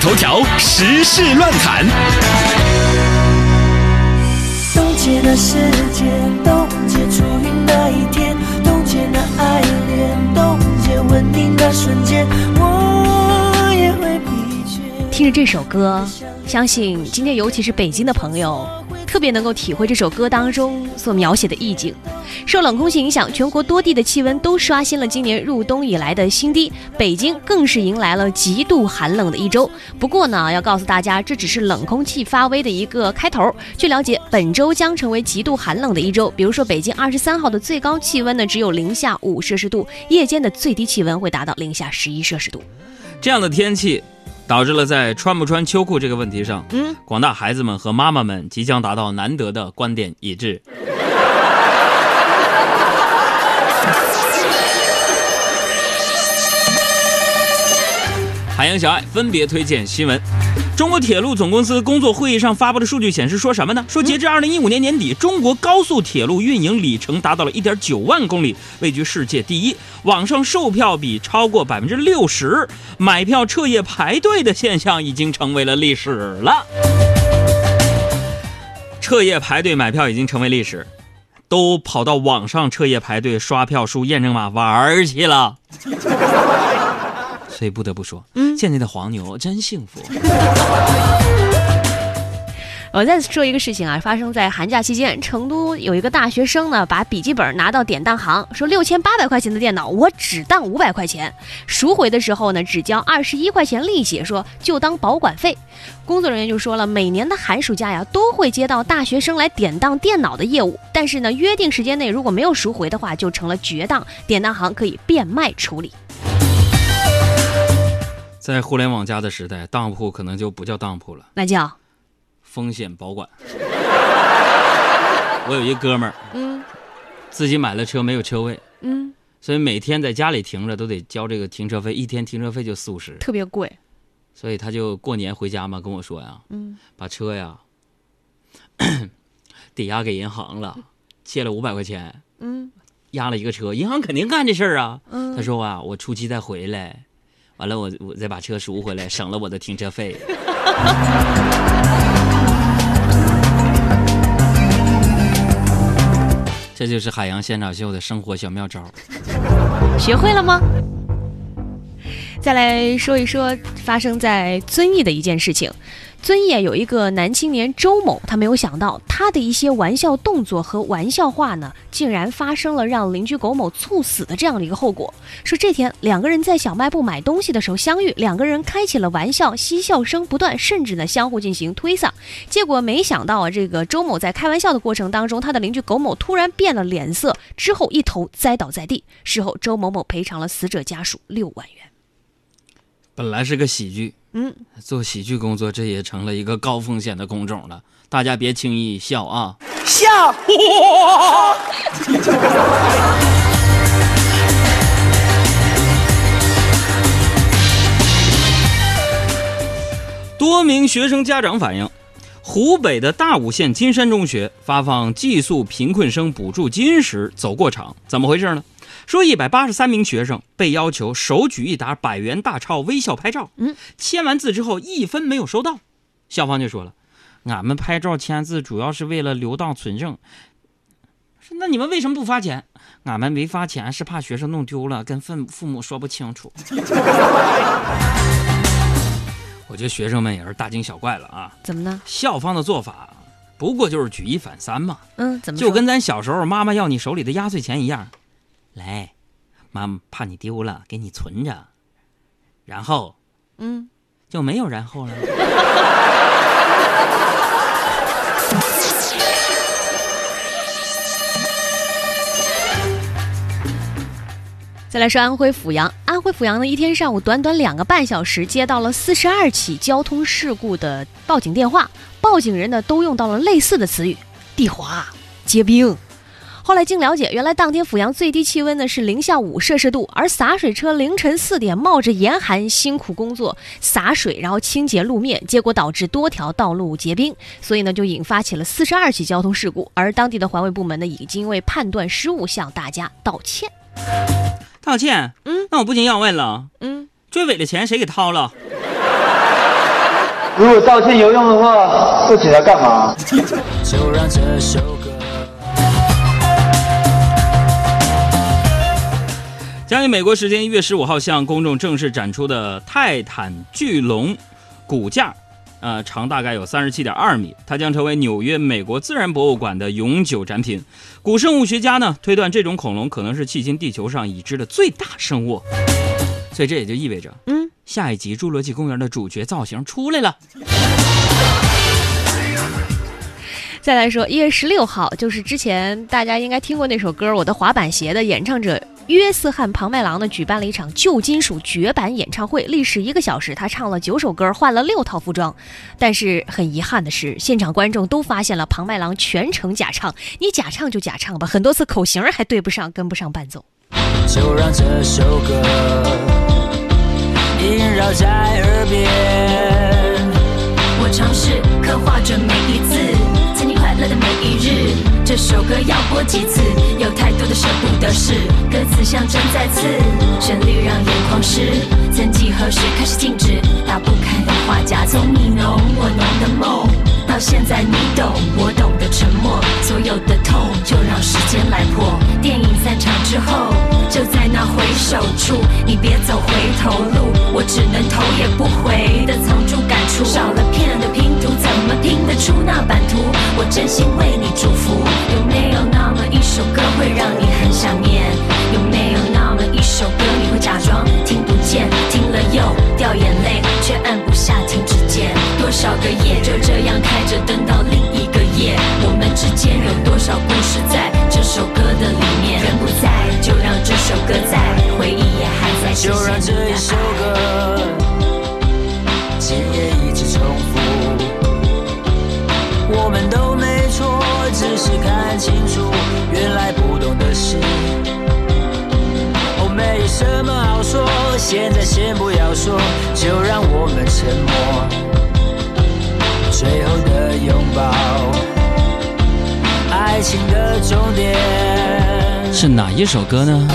头条时事乱侃。冻结的时间，冻结初遇那一天，冻结那爱恋，冻结吻定那瞬间，我也会疲倦。听着这首歌，相信今天尤其是北京的朋友，特别能够体会这首歌当中所描写的意境。受冷空气影响，全国多地的气温都刷新了今年入冬以来的新低，北京更是迎来了极度寒冷的一周。不过呢，要告诉大家，这只是冷空气发威的一个开头。据了解，本周将成为极度寒冷的一周。比如说，北京二十三号的最高气温呢只有零下五摄氏度，夜间的最低气温会达到零下十一摄氏度。这样的天气，导致了在穿不穿秋裤这个问题上，嗯，广大孩子们和妈妈们即将达到难得的观点一致。海洋小爱分别推荐新闻。中国铁路总公司工作会议上发布的数据显示，说什么呢？说截至二零一五年年底，中国高速铁路运营里程达到了一点九万公里，位居世界第一。网上售票比超过百分之六十，买票彻夜排队的现象已经成为了历史了。彻夜排队买票已经成为历史，都跑到网上彻夜排队刷票、输验证码玩儿去了。所以不得不说，嗯现在的黄牛真幸福。我再说一个事情啊，发生在寒假期间，成都有一个大学生呢，把笔记本拿到典当行，说六千八百块钱的电脑，我只当五百块钱，赎回的时候呢，只交二十一块钱利息，说就当保管费。工作人员就说了，每年的寒暑假呀，都会接到大学生来典当电脑的业务，但是呢，约定时间内如果没有赎回的话，就成了绝当，典当行可以变卖处理。在互联网加的时代，当铺可能就不叫当铺了，那叫风险保管。我有一哥们儿，嗯自己买了车没有车位，嗯，所以每天在家里停着都得交这个停车费，一天停车费就四五十，特别贵。所以他就过年回家嘛，跟我说呀，嗯，把车呀抵押给银行了，借了五百块钱，嗯押了一个车，银行肯定干这事儿啊。嗯他说啊，我初七再回来，完了我我再把车赎回来，省了我的停车费。这就是海洋现场秀的生活小妙招。学会了吗？再来说一说发生在遵义的一件事情。遵义有一个男青年周某，他没有想到他的一些玩笑动作和玩笑话呢，竟然发生了让邻居苟某猝死的这样的一个后果。说这天两个人在小卖部买东西的时候相遇，两个人开起了玩笑，嬉笑声不断，甚至呢相互进行推搡。结果没想到啊，这个周某在开玩笑的过程当中，他的邻居苟某突然变了脸色，之后一头栽倒在地。事后周某某赔偿了死者家属六万元。本来是个喜剧，嗯，做喜剧工作这也成了一个高风险的工种了。大家别轻易笑啊！笑，多名学生家长反映，湖北的大武县金山中学发放寄宿贫困生补助金时走过场，怎么回事呢？说一百八十三名学生被要求手举一沓百元大钞微笑拍照，嗯，签完字之后一分没有收到，校方就说了，俺们拍照签字主要是为了留档存证。说那你们为什么不发钱？俺们没发钱是怕学生弄丢了，跟父父母说不清楚。我觉得学生们也是大惊小怪了啊！怎么呢？校方的做法不过就是举一反三嘛，嗯，怎么就跟咱小时候妈妈要你手里的压岁钱一样。来，妈妈怕你丢了，给你存着，然后嗯，就没有然后了。再来说安徽阜阳，安徽阜阳呢，一天上午短短两个半小时，接到了四十二起交通事故的报警电话，报警人呢都用到了类似的词语：地滑、结冰。后来经了解，原来当天阜阳最低气温呢是零下五摄氏度，而洒水车凌晨四点冒着严寒辛苦工作洒水，然后清洁路面，结果导致多条道路结冰，所以呢就引发起了四十二起交通事故。而当地的环卫部门呢已经为判断失误向大家道歉。道歉，嗯，那我不禁要问了，嗯，追尾的钱谁给掏了？如果道歉有用的话，不起来干嘛？就让这首将于美国时间一月十五号向公众正式展出的泰坦巨龙骨架，呃，长大概有三十七点二米，它将成为纽约美国自然博物馆的永久展品。古生物学家呢推断，这种恐龙可能是迄今地球上已知的最大生物。所以这也就意味着，嗯，下一集《侏罗纪公园》的主角造型出来了。再来说，一月十六号，就是之前大家应该听过那首歌《我的滑板鞋》的演唱者约瑟翰·庞麦郎呢，举办了一场旧金属绝版演唱会，历时一个小时，他唱了九首歌，换了六套服装。但是很遗憾的是，现场观众都发现了庞麦郎全程假唱。你假唱就假唱吧，很多次口型还对不上，跟不上伴奏。就让这首歌萦绕在耳边。我尝试刻画着每一次曾经快乐的每一日。这首歌要播几次？有太多的舍不得象征再次，旋律让眼眶湿。曾几何时开始静止，打不开的画夹，从你浓我浓的梦，到现在你懂我懂的沉默，所有的痛就让时间来破。电影散场之后，就在那回首处，你别走回头路，我只能头也不回的藏住感触。少了片的拼图，怎么拼得出那版图？我真心为你看清楚原来不懂的事。哦，没什么好说，现在先不要说，就让我们沉默。最后的拥抱，爱情的终点。是哪一首歌呢？